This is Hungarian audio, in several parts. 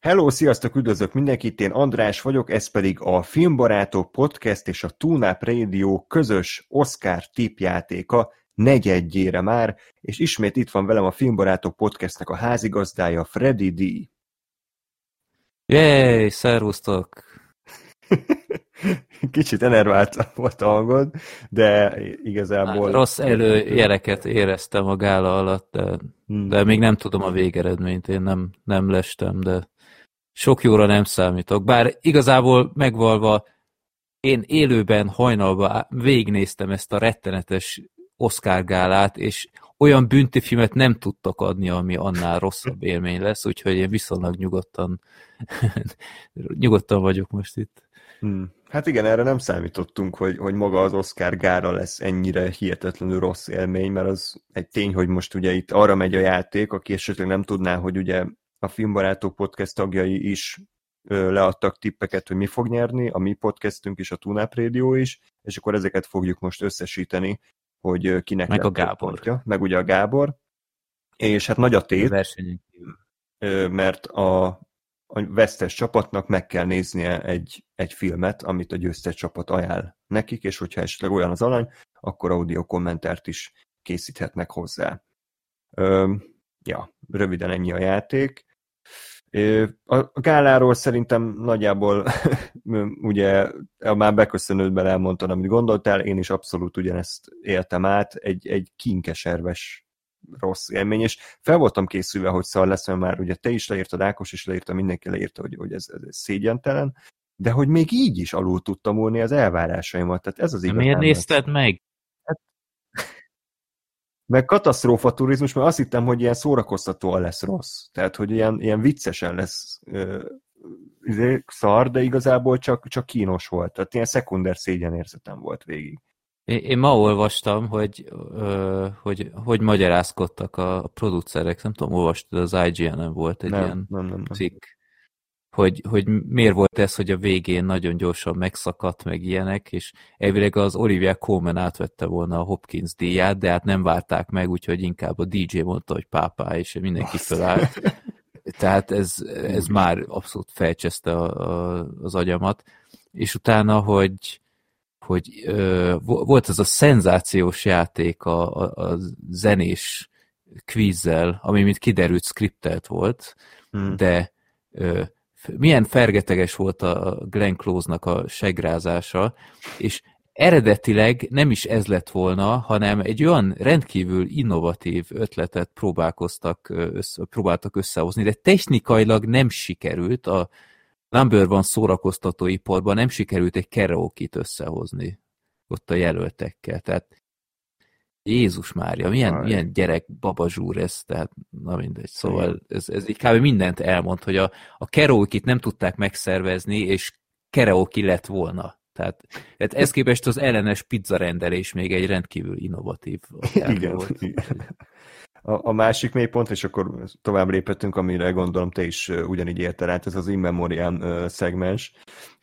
Hello, sziasztok, üdvözlök mindenkit, én András vagyok, ez pedig a Filmbarátok Podcast és a Tunap Radio közös Oscar tipjátéka negyedjére már, és ismét itt van velem a Filmbarátok Podcastnek a házigazdája, Freddy D. Jéj, szervusztok! Kicsit enervált volt a hangod, de igazából... Hát, rossz előjeleket éreztem a gála alatt, de, hmm. de még nem tudom a végeredményt, én nem, nem lestem, de sok jóra nem számítok. Bár igazából megvalva én élőben hajnalban végnéztem ezt a rettenetes Oscar gálát, és olyan büntifilmet nem tudtak adni, ami annál rosszabb élmény lesz, úgyhogy én viszonylag nyugodtan nyugodtan vagyok most itt. Hmm. Hát igen, erre nem számítottunk, hogy, hogy maga az Oscar gára lesz ennyire hihetetlenül rossz élmény, mert az egy tény, hogy most ugye itt arra megy a játék, aki esetleg nem tudná, hogy ugye a Filmbarátok podcast tagjai is leadtak tippeket, hogy mi fog nyerni, a mi podcastünk is, a Tunap Radio is, és akkor ezeket fogjuk most összesíteni, hogy kinek Meg a Gábor. Pontja, meg ugye a Gábor. És hát nagy a tét, a mert a, a vesztes csapatnak meg kell néznie egy, egy filmet, amit a győztes csapat ajánl nekik, és hogyha esetleg olyan az alany, akkor audio kommentárt is készíthetnek hozzá. Ö, ja, röviden ennyi a játék. A gáláról szerintem nagyjából ugye már beköszönődben elmondtam, amit gondoltál, én is abszolút ugyanezt éltem át, egy, egy kinkeserves rossz élmény, és fel voltam készülve, hogy szar lesz, mert már ugye te is leírtad, Ákos is leírta, mindenki leírta, hogy, hogy ez, ez szégyentelen, de hogy még így is alul tudtam múlni az elvárásaimat. Tehát ez az igazán. Miért nézted meg? Meg katasztrófa turizmus, mert azt hittem, hogy ilyen szórakoztatóan lesz rossz. Tehát, hogy ilyen, ilyen viccesen lesz ö, izé, szar, de igazából csak, csak kínos volt. Tehát ilyen szekunder szégyenérzetem volt végig. Én, én ma olvastam, hogy, ö, hogy hogy magyarázkodtak a, a producerek, nem tudom, olvastad, az IGN-en volt egy nem, ilyen nem, nem, nem. cikk, hogy, hogy miért volt ez, hogy a végén nagyon gyorsan megszakadt, meg ilyenek, és elvileg az Olivia Colman átvette volna a Hopkins díját, de hát nem várták meg, úgyhogy inkább a DJ mondta, hogy pápá, és mindenki fölállt. Tehát ez, ez már abszolút felcseszte a, a, az agyamat. És utána, hogy, hogy ö, volt ez a szenzációs játék a, a, a zenés kvízzel, ami mint kiderült skriptelt volt, hmm. de ö, milyen fergeteges volt a Glenn Close-nak a segrázása, és eredetileg nem is ez lett volna, hanem egy olyan rendkívül innovatív ötletet próbálkoztak, össze, próbáltak összehozni, de technikailag nem sikerült, a Number van szórakoztatóiparban nem sikerült egy karaoke összehozni ott a jelöltekkel. Tehát Jézus Mária, milyen, Aj. milyen gyerek babazsúr ez, tehát na mindegy. Szóval ez, ez így kb. mindent elmond, hogy a, a karaoke nem tudták megszervezni, és karaoke lett volna. Tehát, tehát ez képest az ellenes pizza rendelés még egy rendkívül innovatív igen, volt. Igen. A, a másik mélypont, és akkor tovább léphetünk, amire gondolom te is ugyanígy érte át, ez az in memoriam szegmens.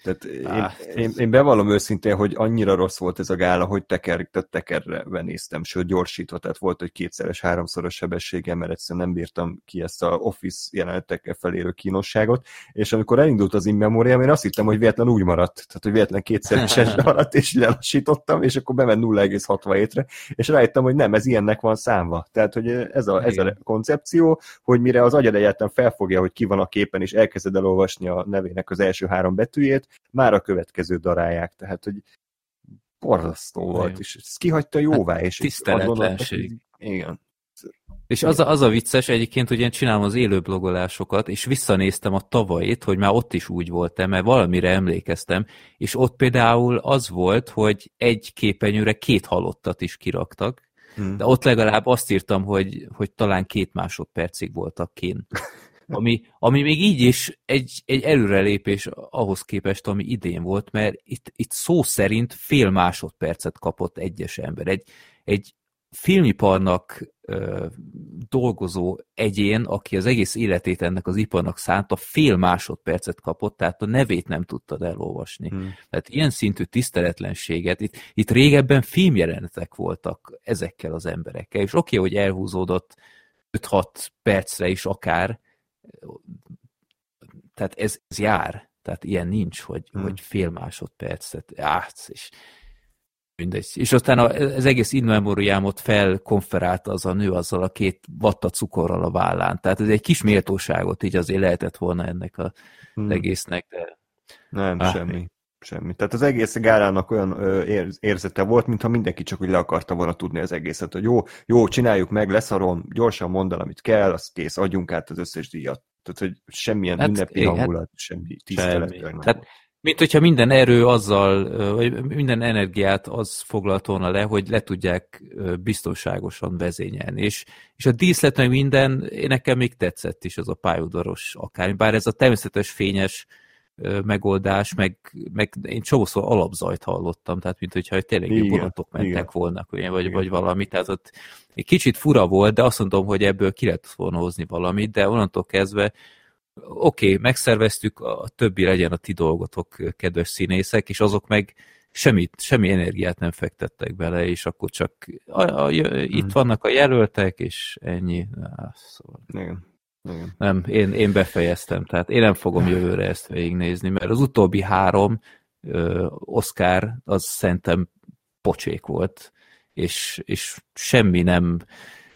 Tehát én, én, én bevallom őszintén, hogy annyira rossz volt ez a gála, hogy teker, tekerre néztem, sőt gyorsítva, tehát volt, hogy kétszeres, háromszoros sebességem, mert egyszerűen nem bírtam ki ezt a Office jelenetekkel felérő kínosságot, és amikor elindult az in memoriam, én azt hittem, hogy véletlen úgy maradt, tehát hogy véletlen kétszeres maradt, és lelassítottam, és akkor bement 0,67-re, és rájöttem, hogy nem, ez ilyennek van számva. Tehát, hogy ez a, ez a koncepció, hogy mire az agyad egyáltalán felfogja, hogy ki van a képen, és elkezded elolvasni a nevének az első három betűjét, már a következő darálják, tehát, hogy borzasztó volt, és ezt kihagyta jóvá, és tiszteletlenség. Igen. És az a, az a vicces, egyébként, hogy én csinálom az élő blogolásokat, és visszanéztem a tavait, hogy már ott is úgy volt mert valamire emlékeztem, és ott például az volt, hogy egy képenyőre két halottat is kiraktak, hmm. de ott legalább azt írtam, hogy, hogy talán két másodpercig voltak kint ami, ami még így is egy, egy előrelépés ahhoz képest, ami idén volt, mert itt, itt szó szerint fél másodpercet kapott egyes ember. Egy, egy filmiparnak ö, dolgozó egyén, aki az egész életét ennek az iparnak szánta, fél másodpercet kapott, tehát a nevét nem tudtad elolvasni. Hmm. Tehát ilyen szintű tiszteletlenséget, itt, itt régebben filmjelenetek voltak ezekkel az emberekkel, és oké, okay, hogy elhúzódott 5-6 percre is akár, tehát ez, ez jár. Tehát ilyen nincs, hogy, hmm. hogy fél másodperc. Tehát, és mindegy. És aztán az egész inmemoriámot felkonferálta az a nő azzal a két vatta cukorral a vállán. Tehát ez egy kis méltóságot így azért lehetett volna ennek a, hmm. az egésznek, de... Nem, ah, semmi. Semmi. Tehát az egész gálának olyan ö, érzete volt, mintha mindenki csak úgy le akarta volna tudni az egészet, hogy jó, jó, csináljuk meg, leszarom, gyorsan mondd el, amit kell, az kész, adjunk át az összes díjat. Tehát, hogy semmilyen hát, ünnepi hangulat, hát, semmi tisztelet. Semmi. Tehát, mint hogyha minden erő azzal, vagy minden energiát az foglalt volna le, hogy le tudják biztonságosan vezényelni. És, és a díszlet meg minden, nekem még tetszett is az a pályaudvaros akár. Bár ez a természetes fényes megoldás, meg, meg én csomószor alapzajt hallottam, tehát mint hogyha tényleg vonatok mentek igen. volna, vagy, igen. vagy valami, tehát ott egy kicsit fura volt, de azt mondom, hogy ebből ki lehet volna hozni valamit, de onnantól kezdve oké, okay, megszerveztük, a többi legyen a ti dolgotok, kedves színészek, és azok meg semmit, semmi energiát nem fektettek bele, és akkor csak a, a, a, itt hmm. vannak a jelöltek, és ennyi. Ah, szóval. Igen. Igen. Nem, én, én befejeztem, tehát én nem fogom jövőre ezt végignézni, mert az utóbbi három ö, Oscar, az szerintem pocsék volt, és, és semmi nem,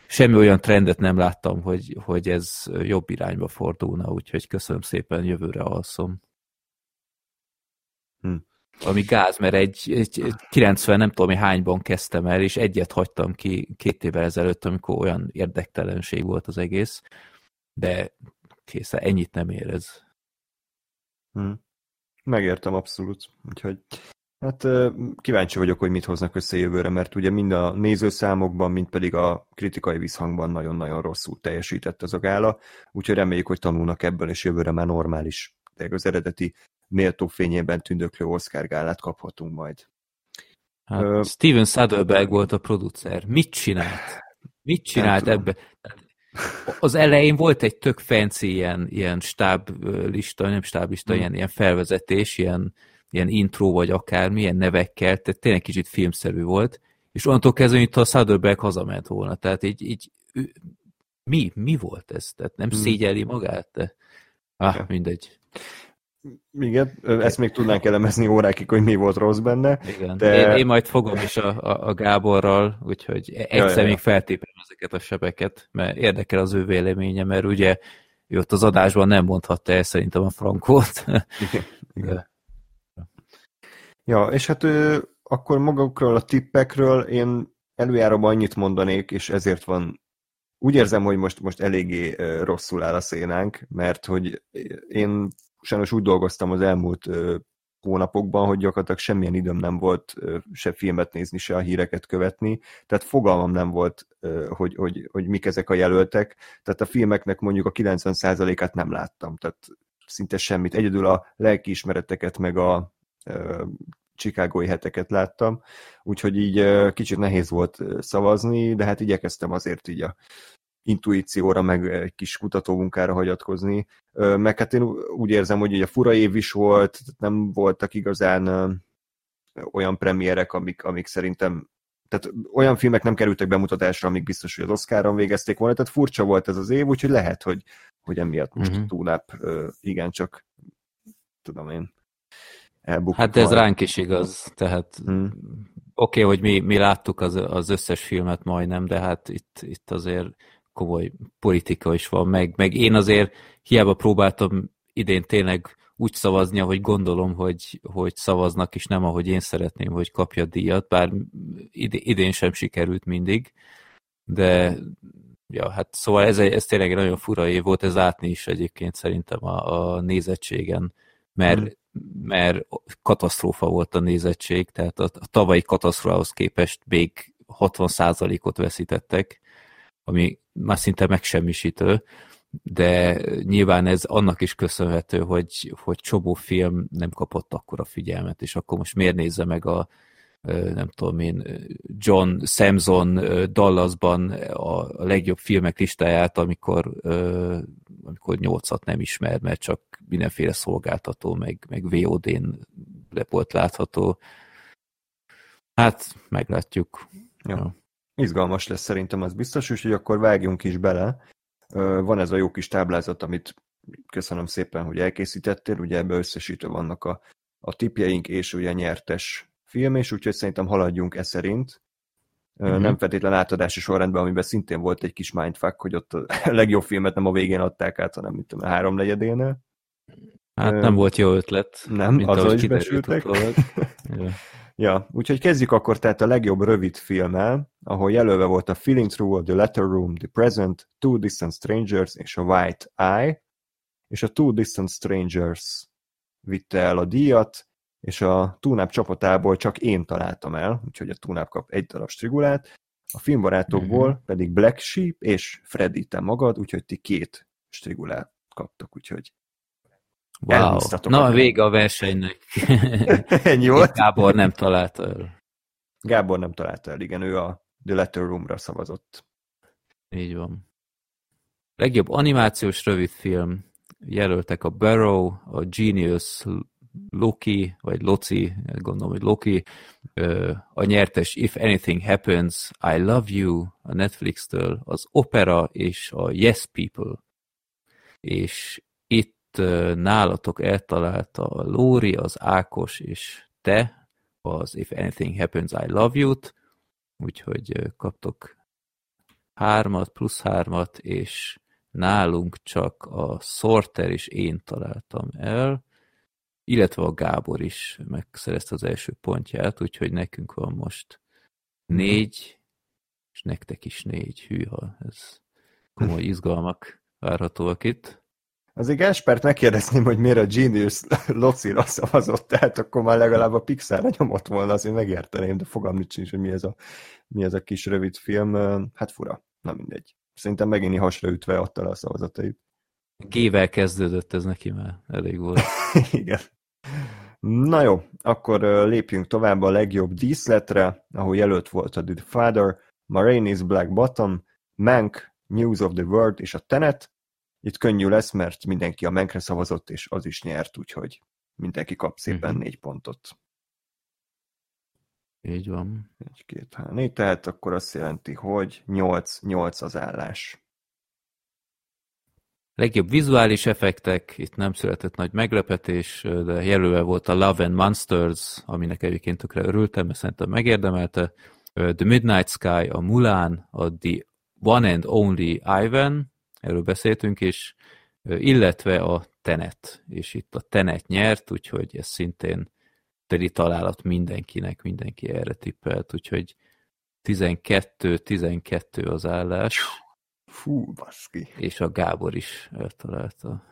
semmi olyan trendet nem láttam, hogy, hogy ez jobb irányba fordulna, úgyhogy köszönöm szépen, jövőre alszom. Hm. Ami gáz, mert egy, egy, egy 90 nem tudom, hányban kezdtem el, és egyet hagytam ki két évvel ezelőtt, amikor olyan érdektelenség volt az egész, de kész, ennyit nem érez. Hm. Megértem abszolút, úgyhogy hát kíváncsi vagyok, hogy mit hoznak össze jövőre, mert ugye mind a nézőszámokban, mind pedig a kritikai visszhangban nagyon-nagyon rosszul teljesített ez a gála, úgyhogy reméljük, hogy tanulnak ebből, és jövőre már normális, de az eredeti méltó fényében tündöklő Oscar gálát kaphatunk majd. Hát, uh, Steven Soderbergh volt a producer. Mit csinált? Mit csinált ebbe? Az elején volt egy tök fancy ilyen, ilyen stáblista, nem stáblista, hmm. ilyen, ilyen felvezetés, ilyen, ilyen intro vagy akár milyen nevekkel, tehát tényleg kicsit filmszerű volt, és onnantól kezdve, mint a Soderbergh hazament volna, tehát így, így mi, mi volt ez? Tehát nem hmm. szégyeli magát? De... Ah, mindegy. Igen, ezt még tudnánk elemezni órákig, hogy mi volt rossz benne. Igen. De... Én, én majd fogom is a, a, a Gáborral, úgyhogy egyszer ja, ja, még feltépem ezeket a sebeket, mert érdekel az ő véleménye, mert ugye ő ott az adásban nem mondhatta el szerintem a frankót. Igen. Igen. Ja, és hát ő, akkor magukról a tippekről én előjáróban annyit mondanék, és ezért van úgy érzem, hogy most, most eléggé rosszul áll a szénánk, mert hogy én sajnos úgy dolgoztam az elmúlt hónapokban, hogy gyakorlatilag semmilyen időm nem volt se filmet nézni, se a híreket követni, tehát fogalmam nem volt, hogy, hogy, hogy mik ezek a jelöltek, tehát a filmeknek mondjuk a 90%-át nem láttam, tehát szinte semmit. Egyedül a lelkiismereteket meg a Chicagói heteket láttam, úgyhogy így kicsit nehéz volt szavazni, de hát igyekeztem azért így a intuícióra, meg egy kis kutatómunkára hagyatkozni. Meg hát én úgy érzem, hogy ugye fura év is volt, nem voltak igazán olyan premierek, amik, amik szerintem tehát olyan filmek nem kerültek bemutatásra, amik biztos, hogy az Oscaron végezték volna, tehát furcsa volt ez az év, úgyhogy lehet, hogy, hogy emiatt most uh-huh. túlnap igencsak tudom én elbukott. Hát ez ránk is igaz, tehát hmm. oké, okay, hogy mi, mi láttuk az, az összes filmet majdnem, de hát itt, itt azért komoly politika is van, meg, meg én azért hiába próbáltam idén tényleg úgy szavazni, ahogy gondolom, hogy, hogy szavaznak, és nem ahogy én szeretném, hogy kapja a díjat, bár idén sem sikerült mindig, de ja, hát szóval ez, ez tényleg egy nagyon fura év volt, ez látni is egyébként szerintem a, a nézettségen, mert, hmm. mert katasztrófa volt a nézettség, tehát a, a tavalyi katasztrófához képest még 60%-ot veszítettek, ami már szinte megsemmisítő, de nyilván ez annak is köszönhető, hogy, hogy csomó film nem kapott akkora figyelmet, és akkor most miért nézze meg a nem tudom én, John Samson Dallasban a legjobb filmek listáját, amikor, amikor nyolcat nem ismer, mert csak mindenféle szolgáltató, meg, meg VOD-n le volt látható. Hát, meglátjuk. Ja. Izgalmas lesz szerintem, az biztos, úgyhogy akkor vágjunk is bele. Van ez a jó kis táblázat, amit köszönöm szépen, hogy elkészítettél, ugye ebbe összesítve vannak a, a tipjeink és ugye nyertes film, és úgyhogy szerintem haladjunk e szerint. Uh-huh. Nem feltétlen átadási sorrendben, amiben szintén volt egy kis mindfuck, hogy ott a legjobb filmet nem a végén adták át, hanem mint a háromnegyedénél. Hát nem volt jó ötlet. Nem, mint azzal is besültek. ja, úgyhogy kezdjük akkor tehát a legjobb rövid filmmel, ahol jelölve volt a Feeling Through, The Letter Room, The Present, Two Distant Strangers és a White Eye, és a Two Distant Strangers vitte el a díjat, és a Túnáp csapatából csak én találtam el, úgyhogy a Túnáp kap egy darab strigulát, a filmbarátokból uh-huh. pedig Black Sheep és Freddy te magad, úgyhogy ti két strigulát kaptak, úgyhogy Wow. Na, a vége a versenynek. Ennyi volt? Gábor nem találta el. Gábor nem találta el, igen, ő a The Letter Room-ra szavazott. Így van. Legjobb animációs rövidfilm jelöltek a Barrow, a Genius, Loki, vagy Loci, gondolom, hogy Loki, a nyertes If Anything Happens, I Love You a Netflix-től, az Opera és a Yes People. És nálatok eltalálta a Lóri, az Ákos és te, az If Anything Happens, I Love You-t, úgyhogy kaptok hármat, plusz hármat, és nálunk csak a Sorter és én találtam el, illetve a Gábor is megszerezte az első pontját, úgyhogy nekünk van most négy, és nektek is négy. Hűha, ez komoly izgalmak várhatóak itt. Azért Gáspert megkérdezném, hogy miért a Genius Locira szavazott, tehát akkor már legalább a Pixarra nyomott volna, azért megérteném, de fogalm nincs, hogy mi ez, a, mi ez a kis rövid film. Hát fura, na mindegy. Szerintem megint hasra ütve adta le a szavazatait. Gével kezdődött ez neki már, elég volt. Igen. Na jó, akkor lépjünk tovább a legjobb díszletre, ahol jelölt volt a The Father, Marainis Black Bottom, Mank, News of the World és a Tenet, itt könnyű lesz, mert mindenki a Menkre szavazott, és az is nyert, úgyhogy mindenki kap szépen uh-huh. négy pontot. Így van. Egy, két, három, négy, tehát akkor azt jelenti, hogy nyolc, nyolc az állás. Legjobb vizuális effektek, itt nem született nagy meglepetés, de jelölve volt a Love and Monsters, aminek egyébként tökre örültem, mert szerintem megérdemelte. The Midnight Sky, a Mulan, a The One and Only Ivan, erről beszéltünk, és illetve a Tenet, és itt a Tenet nyert, úgyhogy ez szintén teli találat mindenkinek, mindenki erre tippelt, úgyhogy 12-12 az állás. Fú, baszki. És a Gábor is eltalálta.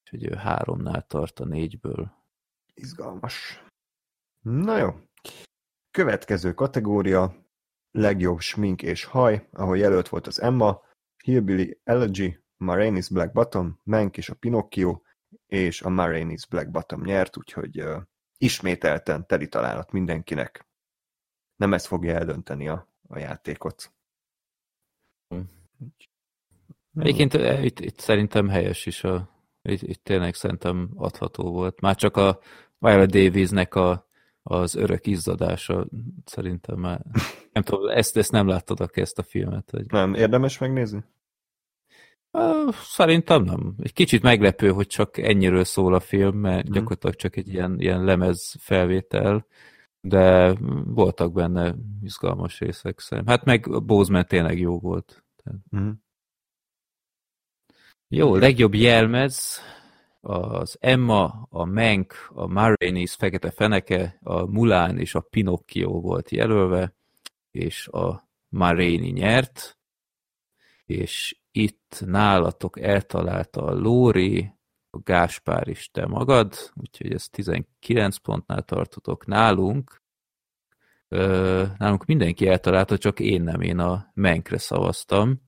Úgyhogy ő háromnál tart a négyből. Izgalmas. Na jó. Következő kategória, legjobb smink és haj, ahol jelölt volt az Emma, Hillbilly Elegy, Marainis Black Bottom, Mank és a Pinocchio, és a Marainis Black Bottom nyert, úgyhogy uh, ismételten teli találat mindenkinek. Nem ez fogja eldönteni a, a játékot. Egyébként itt, itt szerintem helyes is a itt, itt tényleg szerintem adható volt. Már csak a Viola Davisnek a, az örök izzadása szerintem már, nem tudom, ezt, ezt nem láttad aki ezt a filmet? Hogy... Nem, érdemes megnézni? Szerintem nem. Egy kicsit meglepő, hogy csak ennyiről szól a film, mert hmm. gyakorlatilag csak egy ilyen, ilyen lemez felvétel, de voltak benne izgalmas részek szerintem. Hát meg Bozeman tényleg jó volt. Hmm. Jó, legjobb jelmez az Emma, a Menk, a Marainis Fekete Feneke, a Mulán és a Pinocchio volt jelölve, és a Marini nyert, és itt nálatok eltalálta a Lóri, a Gáspár is te magad, úgyhogy ez 19 pontnál tartotok nálunk. Ö, nálunk mindenki eltalálta, csak én nem, én a Menkre szavaztam.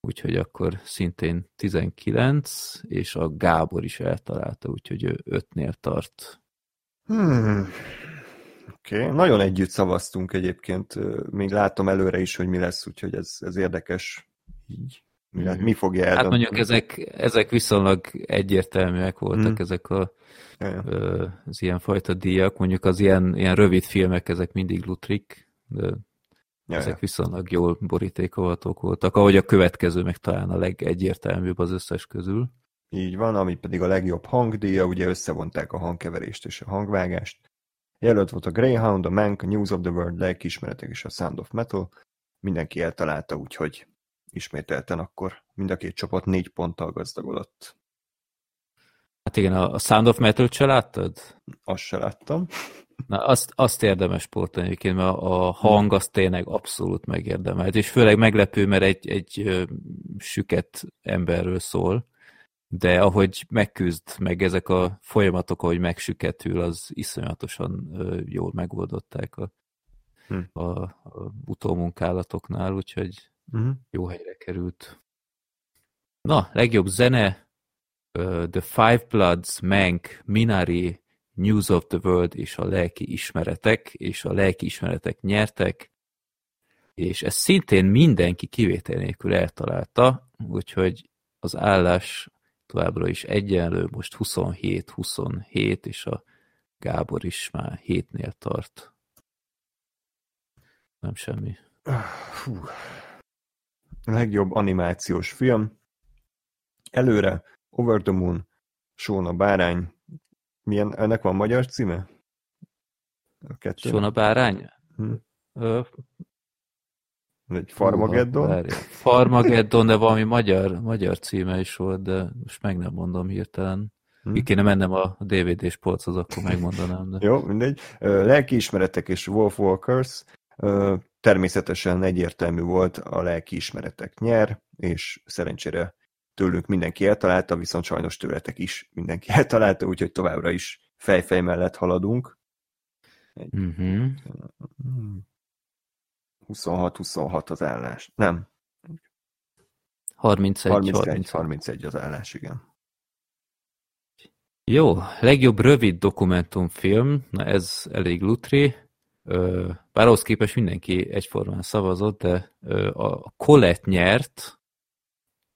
Úgyhogy akkor szintén 19, és a Gábor is eltalálta, úgyhogy ő 5-nél tart. Hmm. Oké, okay. nagyon együtt szavaztunk egyébként, még látom előre is, hogy mi lesz, úgyhogy ez, ez érdekes így mi, mm. mi fogja eldönteni? Hát mondjuk ezek, ezek viszonylag egyértelműek voltak, mm. ezek a, ja. az ilyen fajta díjak. Mondjuk az ilyen, ilyen rövid filmek, ezek mindig lutrik, de ja, ezek ja. viszonylag jól borítékolhatók voltak, ahogy a következő meg talán a legegyértelműbb az összes közül. Így van, ami pedig a legjobb hangdíja, ugye összevonták a hangkeverést és a hangvágást. Jelölt volt a Greyhound, a Mank, a News of the World, lelkiismeretek és a Sound of Metal. Mindenki eltalálta, úgyhogy ismételten akkor mind a két csapat négy ponttal gazdagodott. Hát igen, a Sound of Metal-t se láttad? Azt se láttam. Na, azt, azt érdemes sportolni egyébként, mert a hang az tényleg abszolút megérdemelt, és főleg meglepő, mert egy, egy süket emberről szól, de ahogy megküzd meg ezek a folyamatok, ahogy megsüketül, az iszonyatosan jól megoldották a, hm. a, a utómunkálatoknál, úgyhogy hm. jó helyre került. Na, legjobb zene, uh, The Five Bloods, Mank, Minari, News of the World és a lelki ismeretek, és a lelki ismeretek nyertek, és ez szintén mindenki kivétel nélkül eltalálta, úgyhogy az állás továbbra is egyenlő, most 27-27, és a Gábor is már hétnél tart. Nem semmi. Fú. Legjobb animációs film. Előre Over the Moon, Sóna Bárány, milyen, ennek van magyar címe? A Sona bárány? Hm. Ö... Egy Farmageddon? Farmageddon, de valami magyar, magyar címe is volt, de most meg nem mondom hirtelen. Hm. Ki kéne mennem a DVD-s polchoz, akkor megmondanám. De... Jó, mindegy. Lelkiismeretek és Wolf Walkers természetesen egyértelmű volt, a lelkiismeretek nyer, és szerencsére tőlünk mindenki eltalálta, viszont sajnos tőletek is mindenki eltalálta, úgyhogy továbbra is fejfej mellett haladunk. Uh-huh. 26-26 az állás. Nem. 31, 31, 31 az állás, igen. Jó, legjobb rövid dokumentumfilm, na ez elég lutri. Bár ahhoz képest mindenki egyformán szavazott, de a Colette nyert,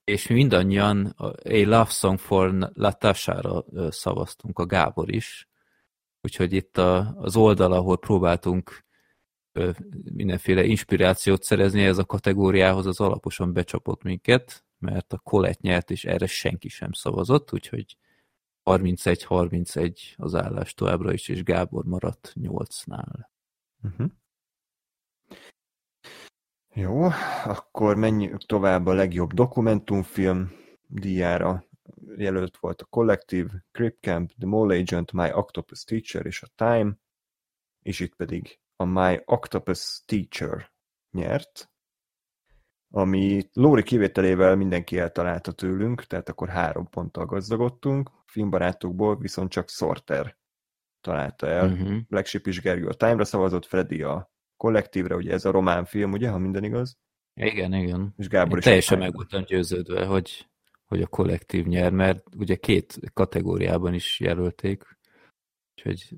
és mi mindannyian a Love Song for Latasha-ra szavaztunk, a Gábor is. Úgyhogy itt a, az oldal, ahol próbáltunk mindenféle inspirációt szerezni ez a kategóriához, az alaposan becsapott minket, mert a Colette nyert, és erre senki sem szavazott, úgyhogy 31-31 az állás továbbra is, és Gábor maradt 8-nál. Uh-huh. Jó, akkor menjünk tovább a legjobb dokumentumfilm díjára. Jelölt volt a Collective, Crip Camp, The Mole Agent, My Octopus Teacher és a Time, és itt pedig a My Octopus Teacher nyert, ami Lóri kivételével mindenki eltalálta tőlünk, tehát akkor három ponttal gazdagodtunk, filmbarátokból viszont csak Sorter találta el. Uh-huh. Black Sheep is Gergő a Time-ra szavazott, Freddy a kollektívre, ugye ez a román film, ugye, ha minden igaz? Igen, igen. És Gábor Én is teljesen meg voltam győződve, hogy, hogy a kollektív nyer, mert ugye két kategóriában is jelölték, úgyhogy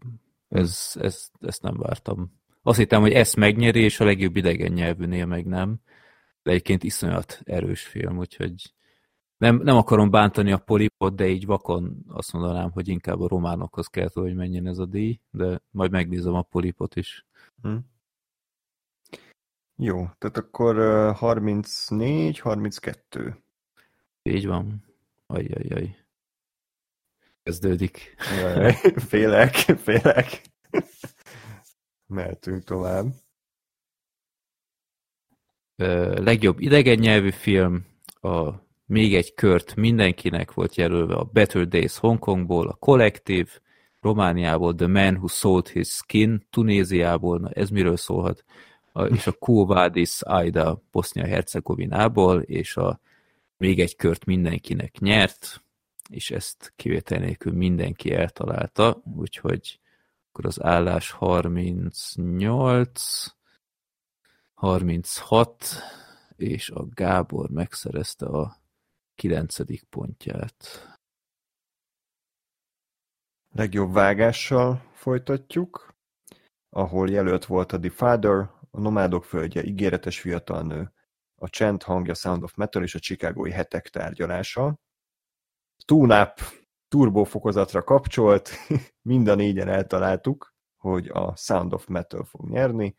ez, ez, ezt nem vártam. Azt hittem, hogy ezt megnyeri, és a legjobb idegen nyelvűnél meg nem. De egyébként iszonyat erős film, úgyhogy nem, nem akarom bántani a polipot, de így vakon azt mondanám, hogy inkább a románokhoz kell, hogy menjen ez a díj, de majd megnézem a polipot is. Hm. Jó, tehát akkor 34, 32. Így van. Ajjajjaj. Kezdődik. Jaj, félek, félek. Mehetünk tovább. Ö, legjobb idegen nyelvű film, a még egy kört mindenkinek volt jelölve a Better Days Hongkongból, a Collective, Romániából The Man Who Sold His Skin, Tunéziából, na ez miről szólhat, és a Kóvádis Aida Bosznia-Hercegovinából, és a még egy kört mindenkinek nyert, és ezt kivétel nélkül mindenki eltalálta, úgyhogy akkor az állás 38, 36, és a Gábor megszerezte a kilencedik pontját. Legjobb vágással folytatjuk, ahol jelölt volt a The Father, a Nomádok földje, ígéretes fiatal nő, a csend hangja Sound of Metal és a Chicagói hetek tárgyalása. Túnáp turbófokozatra kapcsolt, mind a négyen eltaláltuk, hogy a Sound of Metal fog nyerni,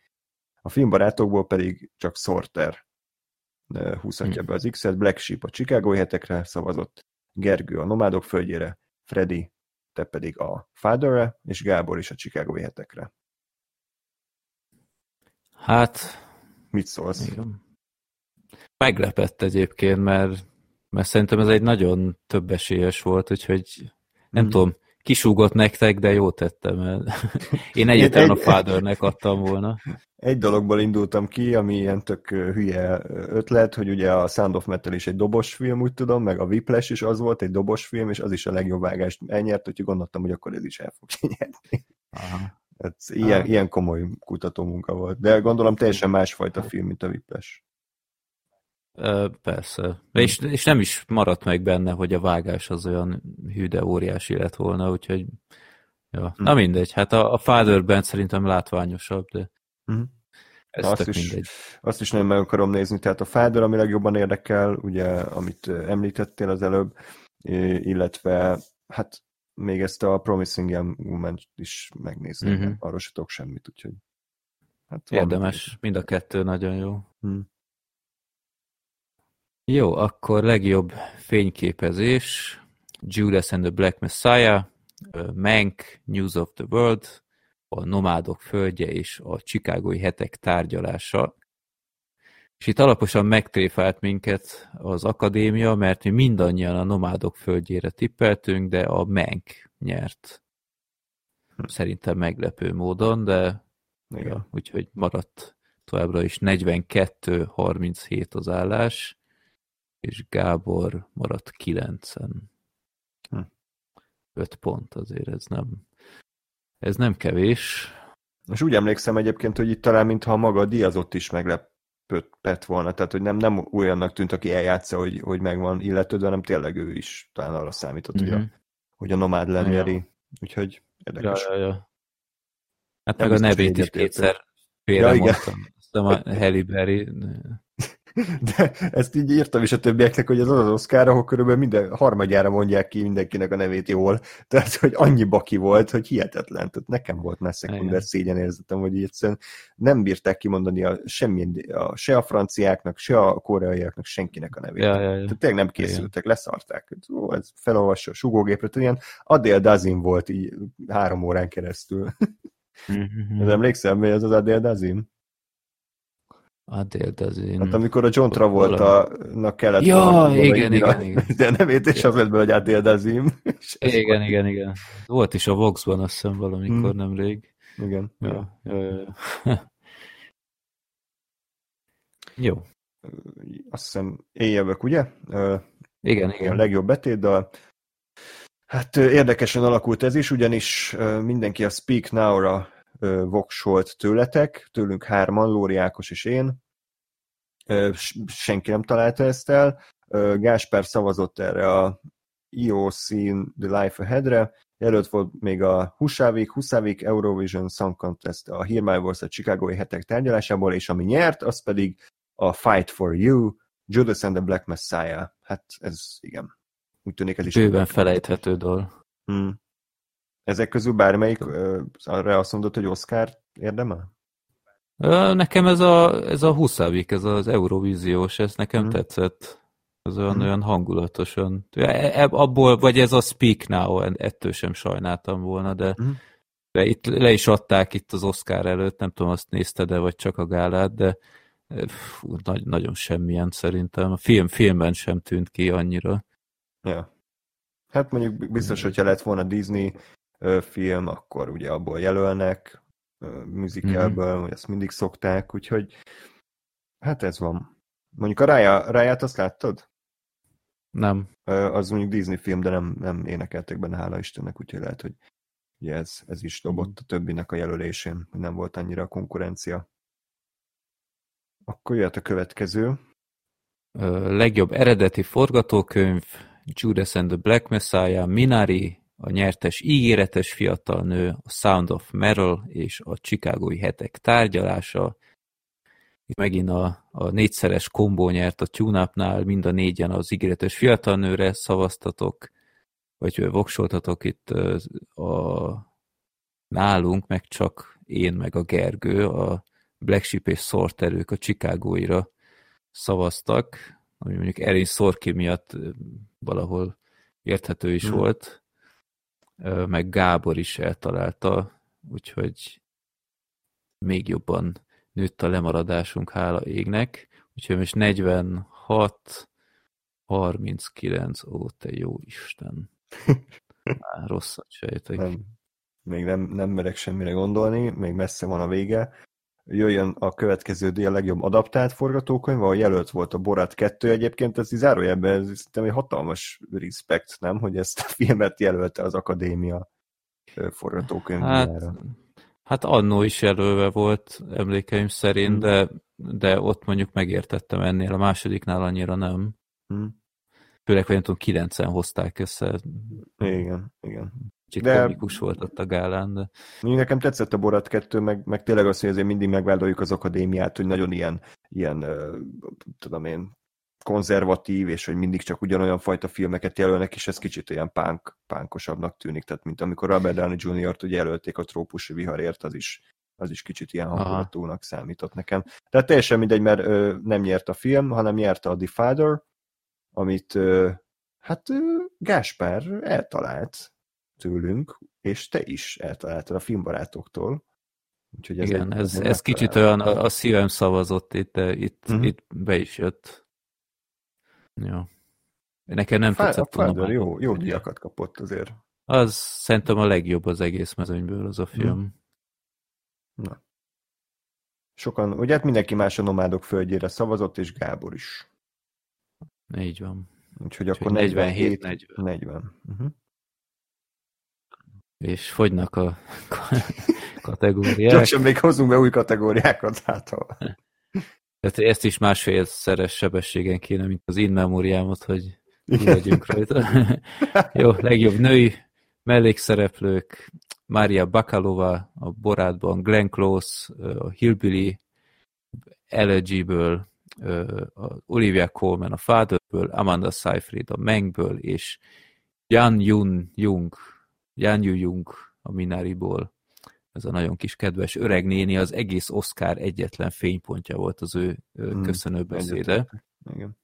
a filmbarátokból pedig csak Sorter húzhatja be az X-et, Black Sheep a Chicagói hetekre szavazott, Gergő a Nomádok földjére, Freddy, te pedig a Fatherre, és Gábor is a Chicago hetekre. Hát... Mit szólsz? Igen. Meglepett egyébként, mert, mert szerintem ez egy nagyon több esélyes volt, úgyhogy nem mm. tudom, kisúgott nektek, de jó tettem, én egyetlen egy, a Fathernek adtam volna. Egy dologból indultam ki, ami ilyen tök hülye ötlet, hogy ugye a Sound of Metal is egy dobos film, úgy tudom, meg a Whiplash is az volt, egy dobos film, és az is a legjobb vágást elnyert, úgyhogy gondoltam, hogy akkor ez is el fog nyerni. Aha. Hát ilyen, Aha. ilyen komoly kutatómunka volt. De gondolom teljesen másfajta film, mint a Whiplash. Persze. És, és nem is maradt meg benne, hogy a vágás az olyan hű, de óriási lett volna, úgyhogy ja. Hm. na mindegy. Hát a, a Father Band szerintem látványosabb, de ez azt is, mindegy. Azt is nagyon meg akarom nézni. Tehát a Father, ami legjobban érdekel, ugye, amit említettél az előbb, illetve hát még ezt a Promising Young Woman is megnézni, uh-huh. arról se tudok semmit, úgyhogy hát Érdemes, mind a kettő nagyon jó. Hmm. Jó, akkor legjobb fényképezés, Judas and the Black Messiah, Mank, News of the World, a Nomádok földje és a Chicagói hetek tárgyalása. És itt alaposan megtréfált minket az akadémia, mert mi mindannyian a Nomádok földjére tippeltünk, de a Mank nyert. Hm. Szerintem meglepő módon, de ja, úgyhogy maradt továbbra is 42-37 az állás és Gábor maradt kilencen. Hm. Öt pont azért ez nem, ez nem kevés. És úgy emlékszem egyébként, hogy itt talán mintha maga a Diazott is meglepett volna, tehát hogy nem, nem olyannak tűnt, aki eljátsza, hogy, hogy megvan illetődve, hanem tényleg ő is talán arra számított, mm-hmm. hogy, a, mhm. hogy a nomád lenyeri. Ja. Úgyhogy érdekes. Ja, ja, ja. Hát nem meg a nevét is kétszer félre ja, mondtam. Aztán a Halle Berry de ezt így írtam is a többieknek, hogy ez az az Oscar, ahol körülbelül minden harmadjára mondják ki mindenkinek a nevét jól. Tehát, hogy annyi baki volt, hogy hihetetlen. Tehát nekem volt már szekunder szégyenérzetem, hogy egyszerűen nem bírták kimondani a, semmi, a, se a franciáknak, se a koreaiaknak, senkinek a nevét. Ja, ja, ja. Tehát tényleg nem készültek, ja. leszarták. Ó, ez felolvassa a sugógépre, tehát ilyen Adél Dazin volt így három órán keresztül. Mm-hmm. Ez emlékszem, hogy ez az Adél Dazin? Adél Dazin. Hát amikor a John Travolta-nak kellett ja, volna, igen, igen, igen. De nevét, és az lett hogy Adél Dazin. Igen, igen, igen. Volt is a Vox-ban, azt hiszem valamikor hmm. nemrég. Igen. Ja, ja, ja, ja. Jó. Azt hiszem éjjelvek, ugye? Igen, igen. A legjobb betétdal. Hát érdekesen alakult ez is, ugyanis mindenki a Speak Now-ra voksolt tőletek, tőlünk hárman, Lóri Ákos és én. Senki nem találta ezt el. Gásper szavazott erre a EOC The Life Ahead-re, Jelölt volt még a Husavik, Husavik Eurovision Song Contest a Hear My Voice a Chicagói hetek tárgyalásából, és ami nyert, az pedig a Fight for You, Judas and the Black Messiah. Hát ez igen. Úgy tűnik ez is. Bőven felejthető dal. Hmm. Ezek közül bármelyik arra azt mondod, hogy Oscar érdemel? Nekem ez a, ez a Huszávik, ez az Eurovíziós, ez nekem hmm. tetszett. Ez olyan, hmm. olyan hangulatosan. E, e, abból, vagy ez a Speak Now, ettől sem sajnáltam volna, de, hmm. de itt le is adták itt az Oscar előtt, nem tudom, azt nézted de vagy csak a gálát, de fú, nagy, nagyon semmilyen szerintem. A film, filmben sem tűnt ki annyira. Ja. Hát mondjuk biztos, hogyha lett volna Disney film, akkor ugye abból jelölnek, musicalből, mm-hmm. ezt mindig szokták, úgyhogy hát ez van. Mondjuk a Rája, Ráját azt láttad? Nem. Az mondjuk Disney film, de nem, nem énekeltek benne, hála Istennek, úgyhogy lehet, hogy ugye ez, ez is dobott a többinek a jelölésén, hogy nem volt annyira a konkurencia. Akkor jöhet a következő. legjobb eredeti forgatókönyv, Judas and the Black Messiah, Minari, a nyertes ígéretes fiatal nő, a Sound of Meryl és a Chicagói hetek tárgyalása. Itt megint a, a négyszeres kombó nyert a tune mind a négyen az ígéretes fiatal nőre szavaztatok, vagy voksoltatok itt a nálunk, meg csak én, meg a Gergő, a Black Sheep és Sorterők a Chicagóira szavaztak, ami mondjuk Erin Sorki miatt valahol érthető is hmm. volt, meg Gábor is eltalálta, úgyhogy még jobban nőtt a lemaradásunk, hála égnek. Úgyhogy most 46, 39, ó, te jó Isten. Már rosszat sejtek. Nem, még nem, nem merek semmire gondolni, még messze van a vége. Jöjjön a következő díj a legjobb adaptált forgatókönyv, ahol jelölt volt a Borat 2 egyébként, ez zárójelben ez szerintem egy hatalmas respekt, nem, hogy ezt a filmet jelölte az akadémia forgatókönyvjára. Hát, hát annó is jelölve volt, emlékeim szerint, hmm. de, de ott mondjuk megértettem ennél, a másodiknál annyira nem. Hmm. Főleg, hogy nem tudom, kilencen hozták össze. Igen, igen. Kicsit de... komikus volt ott a gálán, de... Nekem tetszett a Borat 2, meg, meg tényleg az, hogy azért mindig megvádoljuk az akadémiát, hogy nagyon ilyen, ilyen tudom én, konzervatív, és hogy mindig csak ugyanolyan fajta filmeket jelölnek, és ez kicsit olyan pánk, pánkosabbnak tűnik. Tehát, mint amikor Robert Downey Jr.-t ugye jelölték a trópusi viharért, az is, az is kicsit ilyen hangulatúnak számított nekem. Tehát teljesen mindegy, mert ö, nem nyert a film, hanem nyerte a The Father, amit ö, hát ö, Gáspár eltalált tőlünk, és te is eltaláltad a filmbarátoktól. Úgyhogy ez Igen, egy, ez, ez kicsit olyan, a, a szívem szavazott itt, de itt, uh-huh. itt be is jött. Jó. Nekem nem Fá, tetszett a volna. Jó, jó diakat kapott azért. Az szerintem a legjobb az egész mezőnyből az a film. Hmm. Na. Sokan, ugye hát mindenki más a nomádok földjére szavazott, és Gábor is. Így van. Úgyhogy akkor 47, 40. 40. Uh-huh. És fogynak a kategóriák. Gyorsan még hozunk be új kategóriákat, ha... Tehát ezt is másfélszeres sebességen kéne, mint az in memóriámot, hogy legyünk rajta. Jó, legjobb női mellékszereplők, Mária Bakalova a Borátban, Glenn Close, a Hillbilly Elegy-ből, Olivia Colman a Fatherből, Amanda Seyfried a Mengből, és Jan Yun Jung, Jung a Minariból ez a nagyon kis kedves öreg néni, az egész Oscar egyetlen fénypontja volt az ő hmm, köszönőbeszéde. Igen.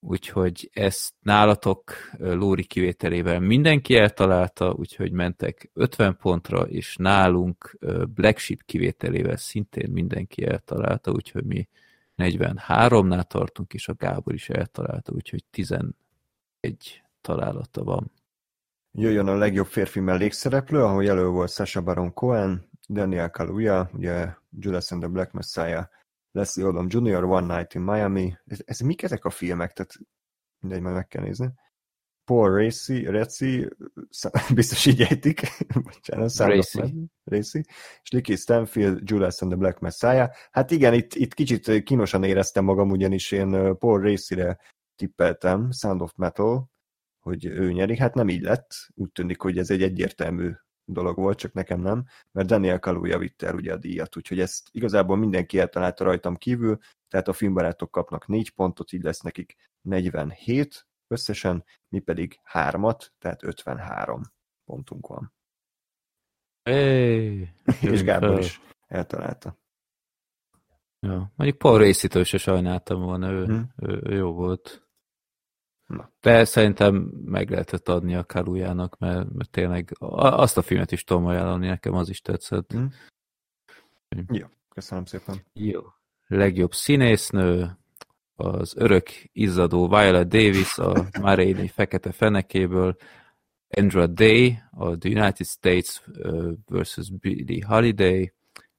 Úgyhogy ezt nálatok Lóri kivételével mindenki eltalálta, úgyhogy mentek 50 pontra, és nálunk Black Sheep kivételével szintén mindenki eltalálta, úgyhogy mi 43-nál tartunk, és a Gábor is eltalálta, úgyhogy 11 találata van. Jöjjön a legjobb férfi mellékszereplő, ahol jelöl volt Sasha Baron Cohen, Daniel Kaluuya, ugye Judas and the Black Messiah, Leslie Odom Jr., One Night in Miami. Ez, ez mik ezek a filmek? Tehát mindegy, majd meg kell nézni. Paul Racy, Racy biztos így ejtik, bocsánat, Racy. Racy, és Licky Stanfield, Judas and the Black Messiah. Hát igen, itt, itt kicsit kínosan éreztem magam, ugyanis én Paul Racy-re tippeltem, Sound of Metal, hogy ő nyeri. Hát nem így lett, úgy tűnik, hogy ez egy egyértelmű dolog volt, csak nekem nem, mert Daniel Kaluuya vitte el ugye a díjat, úgyhogy ezt igazából mindenki eltalálta rajtam kívül, tehát a filmbarátok kapnak 4 pontot, így lesz nekik 47 összesen, mi pedig 3-at, tehát 53 pontunk van. Hey, És Gábor is eltalálta. Ja, mondjuk Paul Racy-től se sajnáltam volna, ő, hmm. ő, ő jó volt. De szerintem meg lehetett adni a Kalujának, mert, mert tényleg azt a filmet is tudom ajánlani, nekem az is tetszett. Mm. Jó, köszönöm szépen. Jó. Legjobb színésznő, az örök izzadó Violet Davis a Maréni fekete fenekéből, Andra Day a The United States versus Billie Holiday,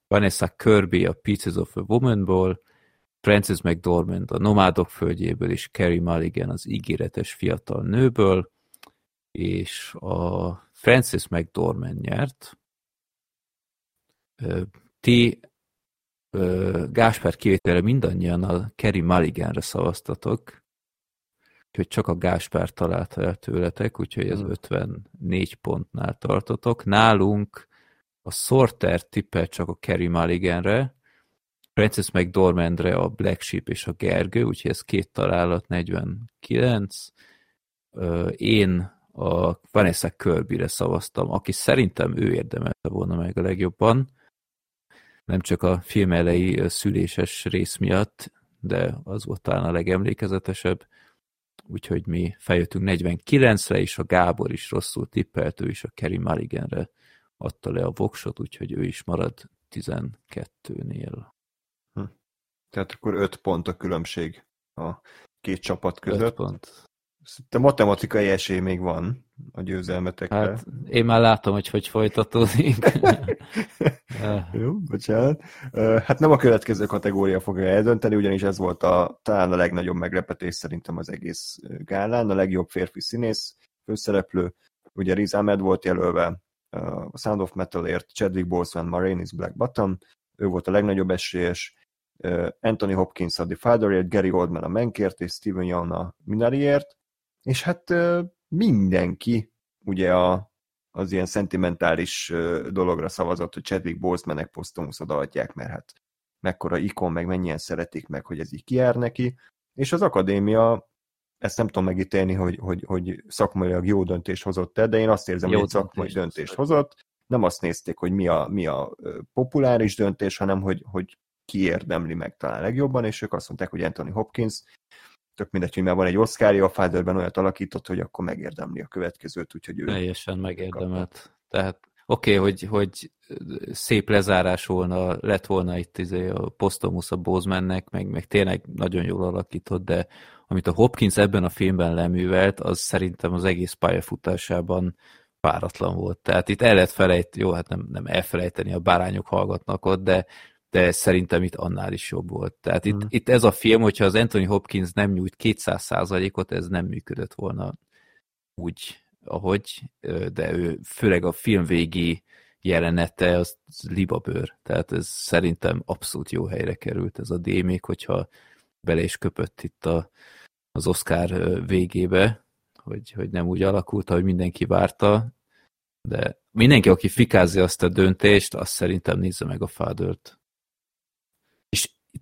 Vanessa Kirby a Pieces of a Womanból, Francis McDormand a Nomádok földjéből, és Carrie Mulligan az ígéretes fiatal nőből, és a Francis McDormand nyert. Ti Gáspár kivételre mindannyian a Kerry Mulliganre szavaztatok, úgyhogy csak a Gáspár találta el tőletek, úgyhogy ez 54 hmm. pontnál tartotok. Nálunk a Sorter tippel csak a Kerry Mulliganre, Francis McDormandre a Black Sheep és a Gergő, úgyhogy ez két találat, 49. Én a Vanessa Kirby-re szavaztam, aki szerintem ő érdemelte volna meg a legjobban, nem csak a film elejé szüléses rész miatt, de az volt talán a legemlékezetesebb. úgyhogy mi feljöttünk 49-re, és a Gábor is rosszul tippelt, ő is a Kerry Mulliganre adta le a voksot, úgyhogy ő is marad 12-nél. Tehát akkor 5 pont a különbség a két csapat között. 5 pont. De matematikai esély még van a győzelmetekre. Hát én már látom, hogy hogy folytatódik. Jó, bocsánat. Hát nem a következő kategória fogja eldönteni, ugyanis ez volt a, talán a legnagyobb meglepetés szerintem az egész gálán. A legjobb férfi színész főszereplő, ugye Riz Ahmed volt jelölve a Sound of Metalért, Chadwick Boseman, Marainis Black Bottom, ő volt a legnagyobb esélyes, Anthony Hopkins a The Fatherért, Gary Oldman a Menkért, és Steven Yeun a Minariért, és hát mindenki ugye a, az ilyen szentimentális dologra szavazott, hogy Chadwick Bosemannek posztomusz odaadják, mert hát mekkora ikon, meg mennyien szeretik meg, hogy ez így kijár neki, és az akadémia ezt nem tudom megítélni, hogy, hogy, hogy szakmailag jó döntést hozott-e, de én azt érzem, jó hogy szakmai döntést hozott. Nem azt nézték, hogy mi a, mi a populáris döntés, hanem hogy, hogy ki érdemli meg talán legjobban, és ők azt mondták, hogy Anthony Hopkins, tök mindegy, hogy már van egy Oscarja, a Fatherben olyat alakított, hogy akkor megérdemli a következőt, úgyhogy ő... Teljesen megérdemelt. Kapta. Tehát oké, okay, hogy, hogy szép lezárás volna, lett volna itt izé a posztomusz a Bozemannek, meg, meg tényleg nagyon jól alakított, de amit a Hopkins ebben a filmben leművelt, az szerintem az egész pályafutásában páratlan volt. Tehát itt el lehet felejt, jó, hát nem, nem elfelejteni, a bárányok hallgatnak ott, de de szerintem itt annál is jobb volt. Tehát itt, mm. itt ez a film, hogyha az Anthony Hopkins nem nyújt 200%-ot, ez nem működött volna úgy, ahogy, de ő főleg a film végi jelenete, az libabőr. Tehát ez szerintem abszolút jó helyre került ez a D, még hogyha bele is köpött itt a, az Oscar végébe, hogy, hogy nem úgy alakult, ahogy mindenki várta, de mindenki, aki fikázi azt a döntést, azt szerintem nézze meg a fádört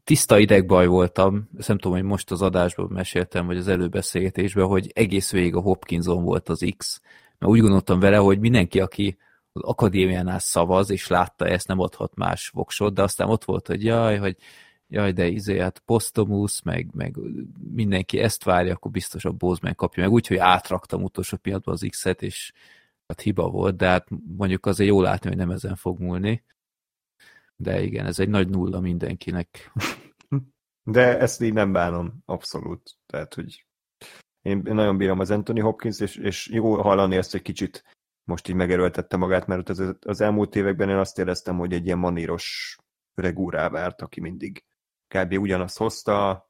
tiszta idegbaj voltam, ezt nem tudom, hogy most az adásban meséltem, vagy az előbeszélgetésben, hogy egész végig a Hopkinson volt az X, mert úgy gondoltam vele, hogy mindenki, aki az akadémiánál szavaz, és látta ezt, nem adhat más voksot, de aztán ott volt, hogy jaj, hogy jaj, de izé, hát posztomusz, meg, meg mindenki ezt várja, akkor biztos a Bozman kapja meg, úgyhogy átraktam utolsó pillanatban az X-et, és hát hiba volt, de hát mondjuk azért jól látni, hogy nem ezen fog múlni. De igen, ez egy nagy nulla mindenkinek. De ezt így nem bánom, abszolút. Tehát, hogy én, nagyon bírom az Anthony Hopkins, és, és jó hallani ezt egy kicsit most így megerőltette magát, mert az, az elmúlt években én azt éreztem, hogy egy ilyen maníros öreg úrá várt, aki mindig kb. ugyanazt hozta,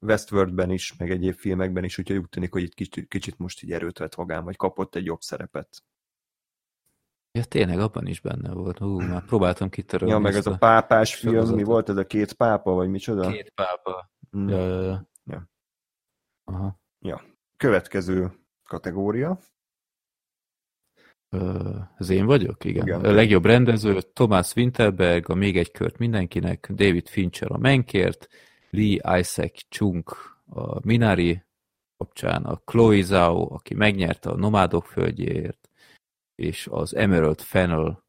Westworldben is, meg egyéb filmekben is, úgyhogy úgy tűnik, hogy itt kicsit, kicsit most így erőt vett magán, vagy kapott egy jobb szerepet. Ja, tényleg, abban is benne volt. Hú, már próbáltam kitörölni. Ja, meg ez a pápás film, sorozatot. mi volt ez a két pápa, vagy micsoda? Két pápa. Mm. Ja, ja, ja. ja. Aha. Ja. Következő kategória. Ez én vagyok? Igen. Igen. A legjobb rendező, Thomas Winterberg, a Még egy kört mindenkinek, David Fincher a Menkért, Lee Isaac Chung a Minari kapcsán, a Chloe Zhao, aki megnyerte a Nomádok földjéért, és az Emerald Fennel,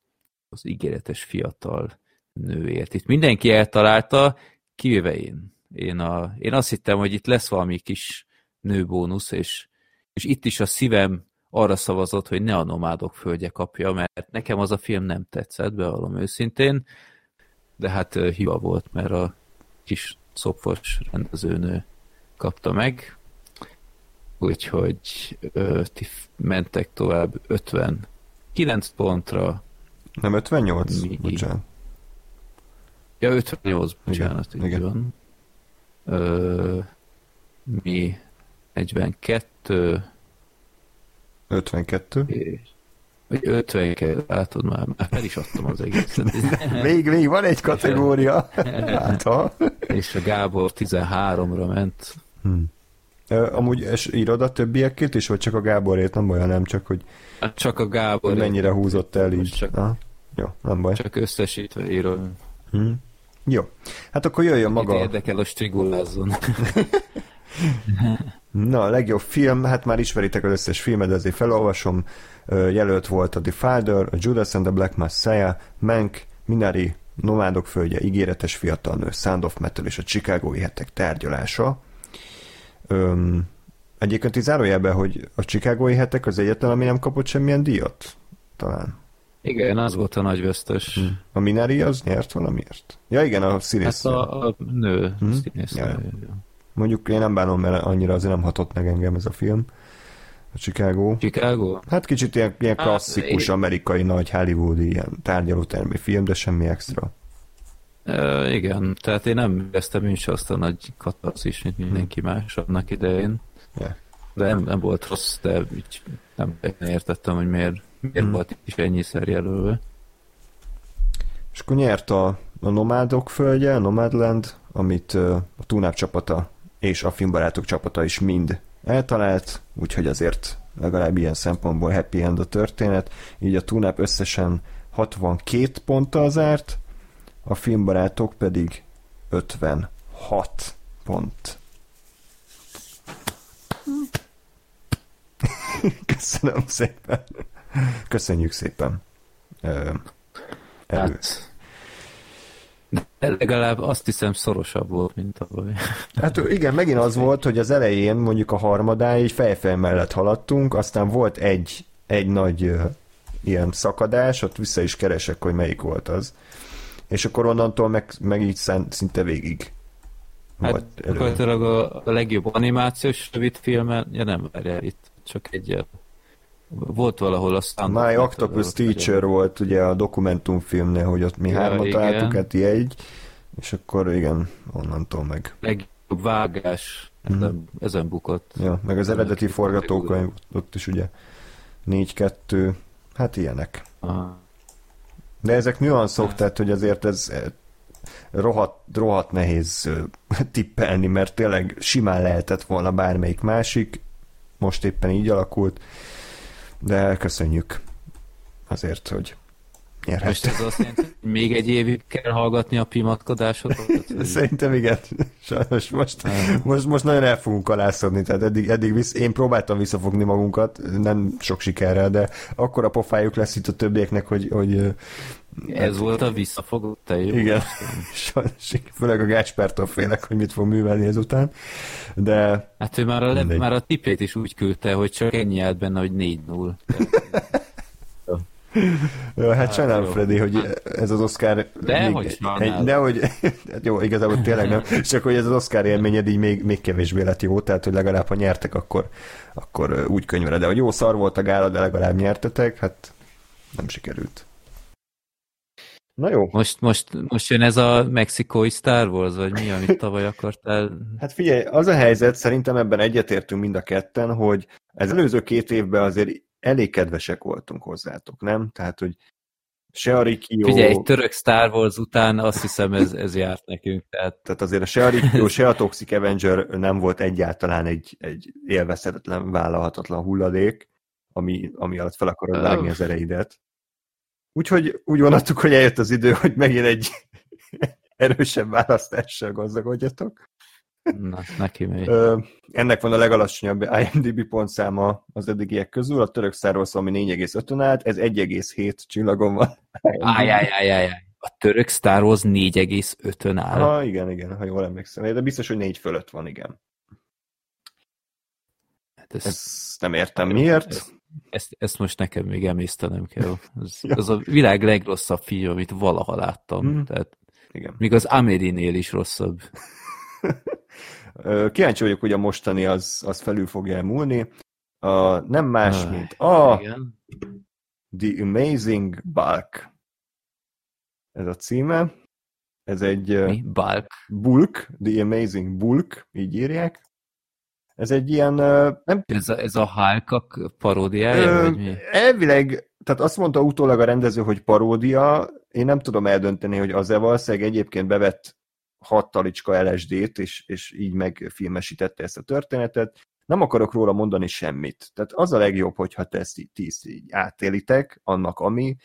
az ígéretes fiatal nőért. Itt mindenki eltalálta, kivéve én. Én, a, én azt hittem, hogy itt lesz valami kis nőbónusz, és, és itt is a szívem arra szavazott, hogy ne a nomádok földje kapja, mert nekem az a film nem tetszett, bevallom őszintén, de hát hiba volt, mert a kis szopfos rendezőnő kapta meg, úgyhogy ö, ti mentek tovább 50 9 pontra. Nem 58? Mi? Bocsánat. Ja, 58, bocsánat, igen, így igen. van. Ö, mi 42. 52. Vagy 52, látod már, már fel is adtam az egészet. még, még van egy kategória. hát, ha. És a Gábor 13-ra ment. Hmm. Amúgy es, írod a többiekét is, vagy csak a Gáborért? Nem baj, nem csak, hogy, hát csak a Gábor mennyire húzott el így. Csak, Aha. Jó, nem baj. Csak összesítve írod. Hmm. Jó. Hát akkor jöjjön maga... Itt érdekel a strigulázzon. Na, a legjobb film, hát már ismeritek az összes filmet, de azért felolvasom. Jelölt volt a The Father, a Judas and the Black Messiah, Mank, Minari, Nomádok földje, Ígéretes fiatalnő, Sound of Metal és a Chicagói hetek tárgyalása. Öm, Egyébként így zárójelben, hogy a Chicagói hetek az egyetlen, ami nem kapott semmilyen díjat? Talán. Igen, az volt a nagy vesztes. Hmm. A Minari az nyert valamiért? Ja igen, a színész. Hát a, a nő hmm? színész. Ja. Mondjuk én nem bánom, mert annyira azért nem hatott meg engem ez a film. A Chicago. Chicago? Hát kicsit ilyen, ilyen hát, klasszikus én... amerikai nagy hollywoodi ilyen tárgyalótermi film, de semmi extra. Igen, tehát én nem éreztem én azt a nagy katarzis, mint mindenki más annak idején. Yeah. De nem, nem volt rossz, de így nem értettem, hogy miért, miért mm. volt is ennyiszer jelölve. És akkor nyert a, a Nomádok földje, a Nomadland, amit a Túnáp csapata és a filmbarátok csapata is mind eltalált, úgyhogy azért legalább ilyen szempontból happy end a történet. Így a Túnáp összesen 62 ponttal zárt, a filmbarátok pedig 56 pont. Köszönöm szépen. Köszönjük szépen. Ö, hát, legalább azt hiszem szorosabb volt, mint tavaly. Hát igen, megint az volt, hogy az elején mondjuk a harmadáig fejfej mellett haladtunk, aztán volt egy, egy nagy uh, ilyen szakadás, ott vissza is keresek, hogy melyik volt az. És akkor onnantól meg, meg így szinte végig hát, gyakorlatilag a, a legjobb animációs rövid filmen, ja nem, várjál, itt csak egy volt valahol a standard. My Octopus Teacher volt ugye a dokumentumfilmnél, hogy ott mi ja, hármat találtuk, hát egy, és akkor igen, onnantól meg. Legjobb vágás, mm. ezen, ezen bukott. Ja, meg az eredeti forgatókönyv, ott is ugye 4-2, hát ilyenek. Aha. De ezek nüanszok, hát. tehát hogy azért ez eh, rohadt, rohadt nehéz tippelni, mert tényleg simán lehetett volna bármelyik másik, most éppen így alakult, de köszönjük azért, hogy nyerhet. Most ez azt jelenti, hogy még egy évig kell hallgatni a pimatkodásodat? Szerintem igen. Sajnos most, most, most nagyon el fogunk alászodni, tehát eddig, eddig visz, én próbáltam visszafogni magunkat, nem sok sikerrel, de akkor a pofájuk lesz itt a többieknek, hogy, hogy ez volt a visszafogott jó? Igen, sajnos, főleg a Gáspártól félek, hogy mit fog művelni ezután, de... Hát ő már a, le, már a tipét is úgy küldte, hogy csak ennyi állt benne, hogy 4-0. Jó, hát, hát sajnálom, Freddy, hogy ez az Oscar... De még, hogy egy, de hogy, hát jó, igazából tényleg nem, csak hogy ez az Oscar élményed így még, még kevésbé lett jó, tehát hogy legalább ha nyertek, akkor, akkor úgy könyvre. De hogy jó szar volt a gála, de legalább nyertetek, hát nem sikerült. Na jó. Most, most, most jön ez a mexikói Star Wars, vagy mi, amit tavaly akartál? Hát figyelj, az a helyzet, szerintem ebben egyetértünk mind a ketten, hogy ez előző két évben azért elég kedvesek voltunk hozzátok, nem? Tehát, hogy se a Rikio... Figyelj, egy török Star Wars után azt hiszem ez, ez járt nekünk. Tehát... tehát azért a se a Rikio, se a Toxic Avenger nem volt egyáltalán egy, egy élvezhetetlen, vállalhatatlan hulladék, ami, ami alatt fel akarod vágni az ereidet. Úgyhogy úgy gondoltuk, hogy eljött az idő, hogy megint egy erősebb választással gazdagodjatok. Na, neki még. Ennek van a legalacsonyabb IMDb pontszáma az eddigiek közül, a török Star Wars, ami 4,5-ön állt, ez 1,7 csillagon van. Ájjájjájjáj. A török Star Wars 4,5-ön áll. Ha, igen, igen, ha jól emlékszem. De biztos, hogy 4 fölött van, igen. Hát ezt, ezt nem értem miért. Ezt, ezt, ezt most nekem még emésztenem kell. Ez, ja. az a világ legrosszabb film, amit valaha láttam. Mm. Tehát, Igen. Még az Amerinél is rosszabb. Kíváncsi vagyok, hogy a mostani az, az felül fogja elmúlni. A, nem más, ah, mint a igen. The Amazing Bulk. Ez a címe. Ez egy... Mi? Bulk? Bulk. The Amazing Bulk, így írják. Ez egy ilyen... Nem... Ez a, ez a Hulk paródiája, Ö, vagy mi? Elvileg, tehát azt mondta utólag a rendező, hogy paródia, én nem tudom eldönteni, hogy az-e valószínűleg egyébként bevett hat talicska LSD-t, és, és így megfilmesítette ezt a történetet. Nem akarok róla mondani semmit. Tehát az a legjobb, hogyha te ezt így, tíz így átélitek, annak ami,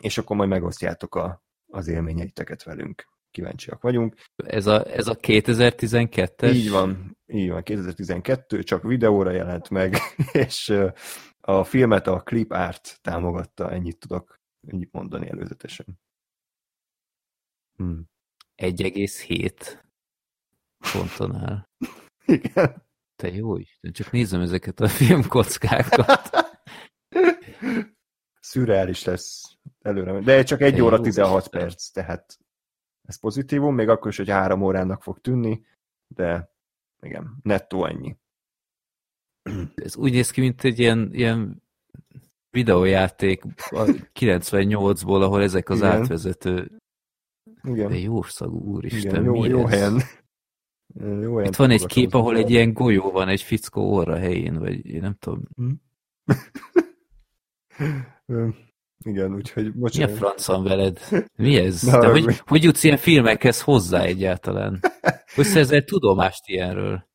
és akkor majd megosztjátok a, az élményeiteket velünk. Kíváncsiak vagyunk. Ez a, ez a 2012-es? Így van, így van, 2012, csak videóra jelent meg, és a filmet a Clip Art támogatta, ennyit tudok ennyit mondani előzetesen. Hmm. 1,7 ponton áll. Igen. Te jó Isten, csak nézem ezeket a filmkockákat. Szürreális lesz előre. De csak egy Te óra 16 Isten. perc, tehát ez pozitívum, még akkor is, hogy három órának fog tűnni, de igen, nettó ennyi. Ez úgy néz ki, mint egy ilyen, ilyen videójáték a 98-ból, ahol ezek az Igen. átvezető Igen. De jó szagú, úristen, Igen, jó, mi jó ez? helyen. Jó helyen Itt van egy kép, ahol egy ilyen golyó van, egy fickó orra helyén, vagy én nem tudom. Igen, úgyhogy bocsánat. Mi a francon veled? Mi ez? Na, De hogy, hogy jutsz ilyen filmekhez hozzá egyáltalán? Hogy szerzel tudomást ilyenről?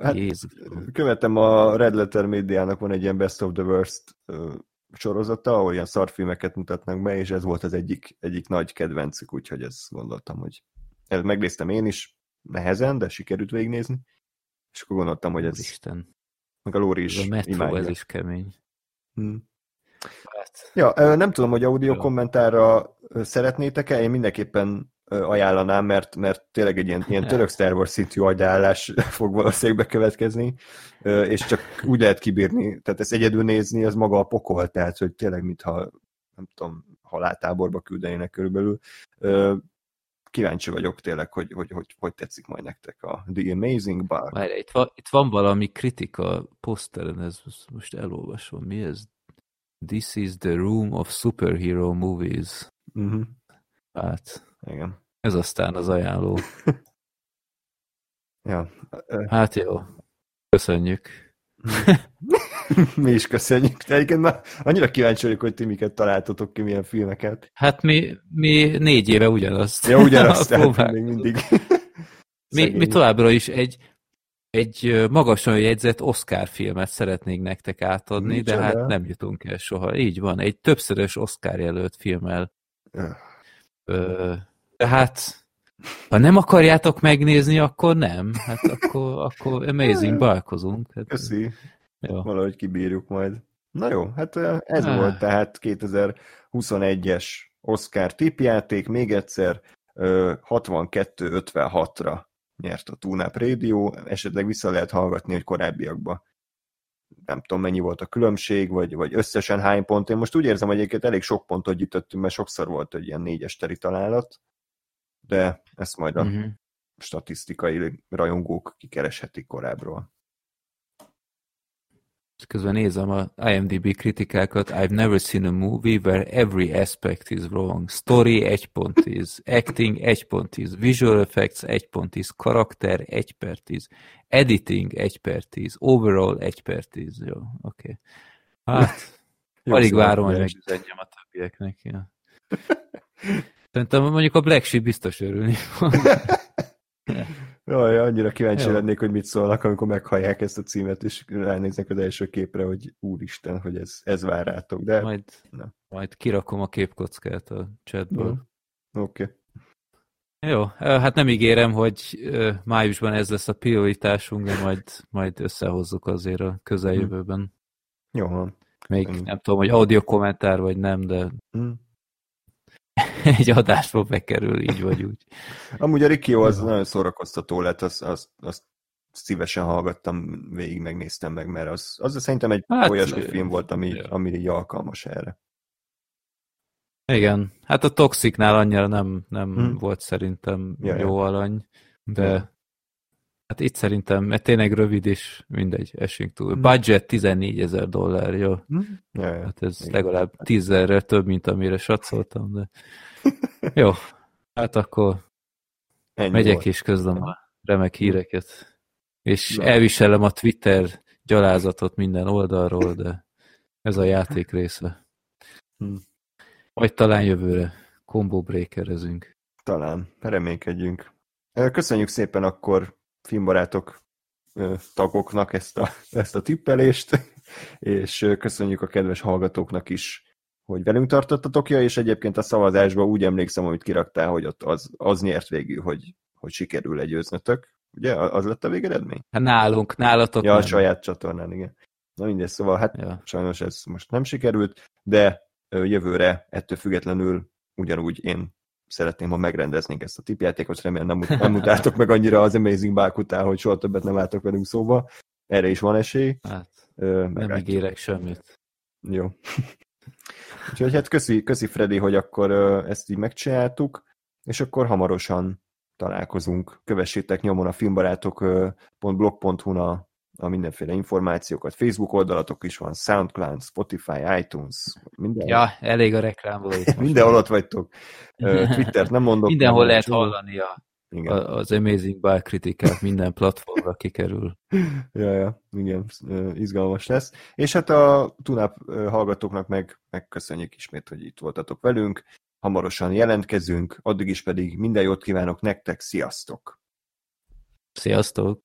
Hát Jézus. követem a Red Letter médiának van egy ilyen Best of the Worst sorozata, ahol ilyen szarfilmeket mutatnak be, és ez volt az egyik, egyik nagy kedvencük, úgyhogy ezt gondoltam, hogy ezt megnéztem én is, nehezen, de sikerült végignézni, és akkor gondoltam, hogy ez... Isten. Meg a Lóri is a metro, imádja. ez is kemény. Hmm. Hát. Ja, nem tudom, hogy audio kommentárra szeretnétek-e, én mindenképpen ajánlanám, mert, mert tényleg egy ilyen, ilyen török Star Wars szintű agyállás fog valószínűleg bekövetkezni, és csak úgy lehet kibírni, tehát ezt egyedül nézni, az maga a pokol, tehát hogy tényleg mintha nem tudom, haláltáborba küldenének körülbelül. Kíváncsi vagyok tényleg, hogy hogy, hogy, hogy tetszik majd nektek a The Amazing Bar. Várj, itt, van, itt van valami kritika poszteren, ez most elolvasom, mi ez? This is the room of superhero movies. Uh-huh. Hát, igen. Ez aztán az ajánló. ja. Hát jó. Köszönjük. mi is köszönjük. De egyébként már annyira kíváncsi vagyok, hogy ti miket találtatok ki, milyen filmeket. Hát mi, mi négy éve ugyanazt. Ja, ugyanazt, tehát még mindig. mi, mi továbbra is egy, egy magasan jegyzett Oscar filmet szeretnénk nektek átadni, Micsoda? de hát nem jutunk el soha. Így van, egy többszörös Oscar jelölt filmmel. Ö, tehát, ha nem akarjátok megnézni, akkor nem. Hát akkor, akkor amazing balkozunk. Hát, Köszi. Jó. Valahogy kibírjuk majd. Na jó, hát ez ah. volt tehát 2021-es Oscar tipjáték. Még egyszer 62-56-ra nyert a Tunap Radio. Esetleg vissza lehet hallgatni, hogy korábbiakban nem tudom mennyi volt a különbség, vagy, vagy összesen hány pont. Én most úgy érzem, hogy egyébként elég sok pontot gyűjtöttünk, mert sokszor volt egy ilyen négyes teri találat, de ezt majd a uh-huh. statisztikai rajongók kikereshetik korábbról. Közben nézem a IMDb kritikákat. I've never seen a movie where every aspect is wrong. Story 1 pont is, acting 1 pont is, visual effects 1 pont is, karakter 1 per 10, editing 1 per 10, overall 1 per 10. Jó, oké. Okay. Hát, alig várom, hogy megüzenjem a többieknek. Ja. Szerintem mondjuk a Black Sheep biztos örülni fog. Jaj, annyira kíváncsi Jó. lennék, hogy mit szólnak, amikor meghallják ezt a címet, és ránéznek az első képre, hogy úristen, hogy ez, ez vár rátok. De... Majd, Na. majd kirakom a képkockát a chatből. Oké. Okay. Jó, hát nem ígérem, hogy májusban ez lesz a prioritásunk, de majd, majd összehozzuk azért a közeljövőben. Jó van. Még nem tudom, hogy audio kommentár vagy nem, de mm. egy adásba bekerül, így vagy úgy. Amúgy a Rikio az ja. nagyon szórakoztató lett, azt, azt, azt szívesen hallgattam, végig megnéztem meg, mert az, az szerintem egy hát, olyasmi film volt, ami, ja. ami így alkalmas erre. Igen, hát a Toxicnál annyira nem, nem hmm. volt szerintem ja, jó ja. alany, de. Hát itt szerintem, mert tényleg rövid is, mindegy, esünk túl. Hmm. Budget 14 ezer dollár, jó? Ja. Hát ez Igen. legalább 10 több, mint amire satszoltam, de jó, hát akkor Ennyi megyek volt. és közlöm a remek híreket. És Na. elviselem a Twitter gyalázatot minden oldalról, de ez a játék része. Hm. Vagy talán jövőre combo breakerezünk. Talán, reménykedjünk. Köszönjük szépen akkor filmbarátok tagoknak ezt a, ezt a tippelést, és köszönjük a kedves hallgatóknak is hogy velünk tartottatok, ja, és egyébként a szavazásban úgy emlékszem, amit kiraktál, hogy ott az, az nyert végül, hogy, hogy sikerül legyőznötök. Ugye? Az lett a végeredmény? Hát nálunk, nálatok Ja, nem. a saját csatornán, igen. Na mindegy, szóval hát ja. sajnos ez most nem sikerült, de jövőre ettől függetlenül ugyanúgy én szeretném, ha megrendeznénk ezt a tipjátékot, remélem nem, nem utáltok meg annyira az Amazing Bike után, hogy soha többet nem álltok velünk szóba. Erre is van esély. Hát, Ö, nem ígérek semmit. Jó. Úgyhogy hát köszi, köszi Freddy, hogy akkor ezt így megcsináltuk, és akkor hamarosan találkozunk. Kövessétek nyomon a filmbarátok.blog.hu-n a, a mindenféle információkat. Facebook oldalatok is van, Soundcloud, Spotify, iTunes, minden. Ja, elég a reklámból. Mindenhol ott vagytok. Twittert nem mondok. Mindenhol nem lehet hallani a, igen. az Amazing Bike kritikát, minden platformra kikerül. ja, ja, igen, izgalmas lesz. És hát a Tunap hallgatóknak meg megköszönjük ismét, hogy itt voltatok velünk hamarosan jelentkezünk, addig is pedig minden jót kívánok nektek, sziasztok! Sziasztok!